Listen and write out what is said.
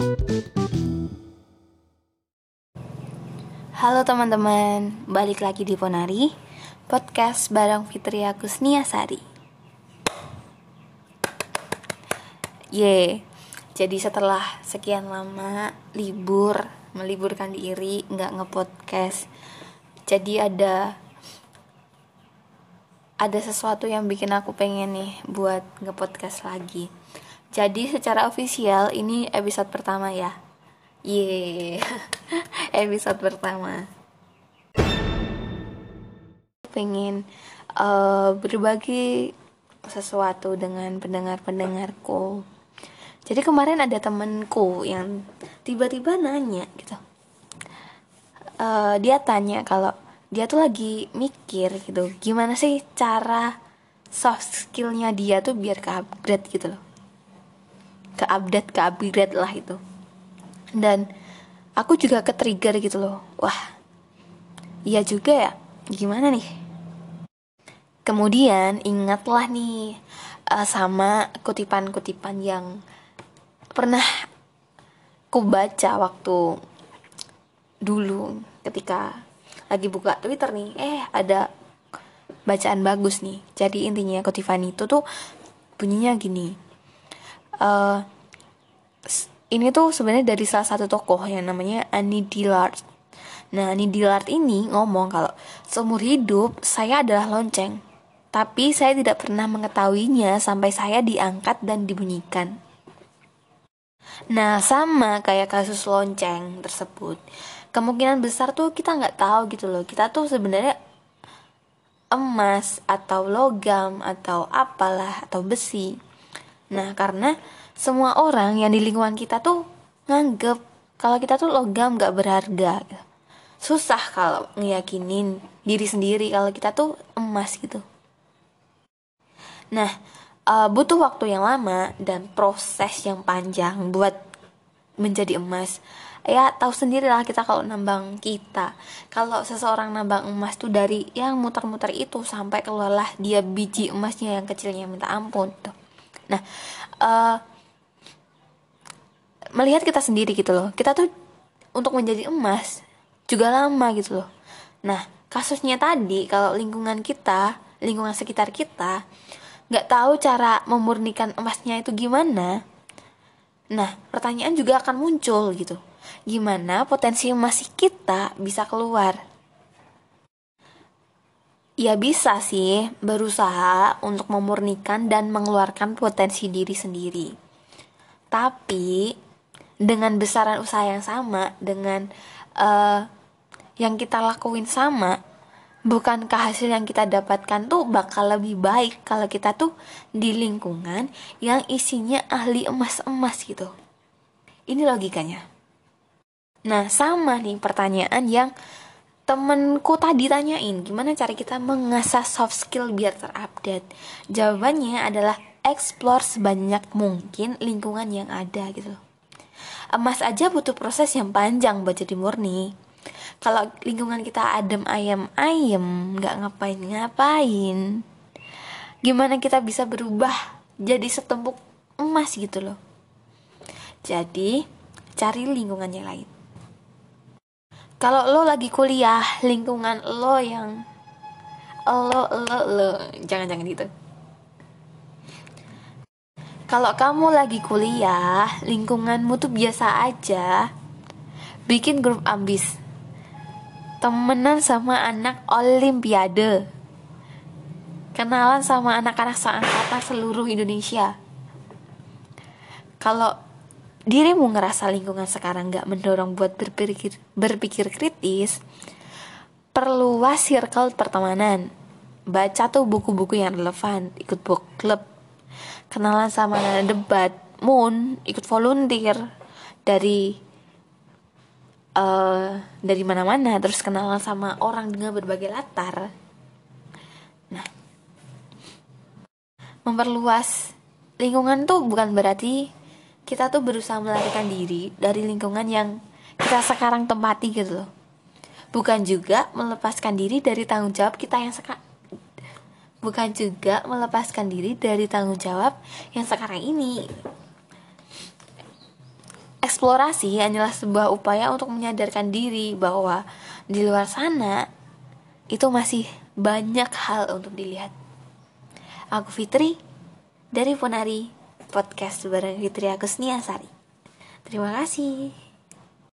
Halo teman-teman, balik lagi di Ponari Podcast bareng Fitri Agusnia Sari Ye, jadi setelah sekian lama libur Meliburkan diri, nggak ngepodcast Jadi ada Ada sesuatu yang bikin aku pengen nih buat ngepodcast lagi Jadi secara ofisial ini episode pertama ya Ye, episode pertama pengen uh, berbagi sesuatu dengan pendengar-pendengarku. Jadi kemarin ada temenku yang tiba-tiba nanya gitu. Uh, dia tanya kalau dia tuh lagi mikir gitu, gimana sih cara soft skillnya dia tuh biar ke upgrade gitu loh. Ke update, ke upgrade lah itu. Dan aku juga ke trigger gitu loh. Wah, iya juga ya. Gimana nih? Kemudian ingatlah nih uh, sama kutipan-kutipan yang pernah ku baca waktu dulu ketika lagi buka Twitter nih, eh ada bacaan bagus nih. Jadi intinya kutipan itu tuh bunyinya gini. Uh, ini tuh sebenarnya dari salah satu tokoh yang namanya Annie Dillard. Nah, Annie Dillard ini ngomong kalau seumur hidup saya adalah lonceng tapi saya tidak pernah mengetahuinya sampai saya diangkat dan dibunyikan. Nah, sama kayak kasus lonceng tersebut. Kemungkinan besar tuh kita nggak tahu gitu loh. Kita tuh sebenarnya emas atau logam atau apalah atau besi. Nah, karena semua orang yang di lingkungan kita tuh nganggep kalau kita tuh logam nggak berharga. Susah kalau ngeyakinin diri sendiri kalau kita tuh emas gitu. Nah, uh, butuh waktu yang lama dan proses yang panjang buat menjadi emas. Ya, tahu sendirilah kita kalau nambang kita. Kalau seseorang nambang emas tuh dari yang muter-muter itu sampai keluarlah dia biji emasnya yang kecilnya minta ampun tuh. Nah, uh, melihat kita sendiri gitu loh. Kita tuh untuk menjadi emas juga lama gitu loh. Nah, kasusnya tadi kalau lingkungan kita, lingkungan sekitar kita nggak tahu cara memurnikan emasnya itu gimana nah pertanyaan juga akan muncul gitu gimana potensi emas kita bisa keluar ya bisa sih berusaha untuk memurnikan dan mengeluarkan potensi diri sendiri tapi dengan besaran usaha yang sama dengan uh, yang kita lakuin sama bukankah hasil yang kita dapatkan tuh bakal lebih baik kalau kita tuh di lingkungan yang isinya ahli emas-emas gitu. Ini logikanya. Nah, sama nih pertanyaan yang temenku tadi tanyain, gimana cara kita mengasah soft skill biar terupdate? Jawabannya adalah explore sebanyak mungkin lingkungan yang ada gitu. Emas aja butuh proses yang panjang buat jadi murni. Kalau lingkungan kita adem ayam ayem nggak ngapain ngapain gimana kita bisa berubah jadi setumpuk emas gitu loh? Jadi cari lingkungan yang lain kalau lo lagi kuliah lingkungan lo yang lo lo lo. Jangan jangan gitu. Kalau kamu lagi kuliah, lingkunganmu tuh biasa aja, bikin grup ambis. Temenan sama anak olimpiade. Kenalan sama anak-anak seangkatan seluruh Indonesia. Kalau dirimu ngerasa lingkungan sekarang gak mendorong buat berpikir berpikir kritis perluas circle pertemanan. Baca tuh buku-buku yang relevan ikut book club kenalan sama debat moon ikut volunteer dari uh, dari mana-mana terus kenalan sama orang dengan berbagai latar. Nah memperluas lingkungan tuh bukan berarti kita tuh berusaha melarikan diri dari lingkungan yang kita sekarang tempati gitu loh. Bukan juga melepaskan diri dari tanggung jawab kita yang sekarang bukan juga melepaskan diri dari tanggung jawab yang sekarang ini. Eksplorasi hanyalah sebuah upaya untuk menyadarkan diri bahwa di luar sana itu masih banyak hal untuk dilihat. Aku Fitri dari Ponari Podcast bareng Fitri Agusnia Sari. Terima kasih.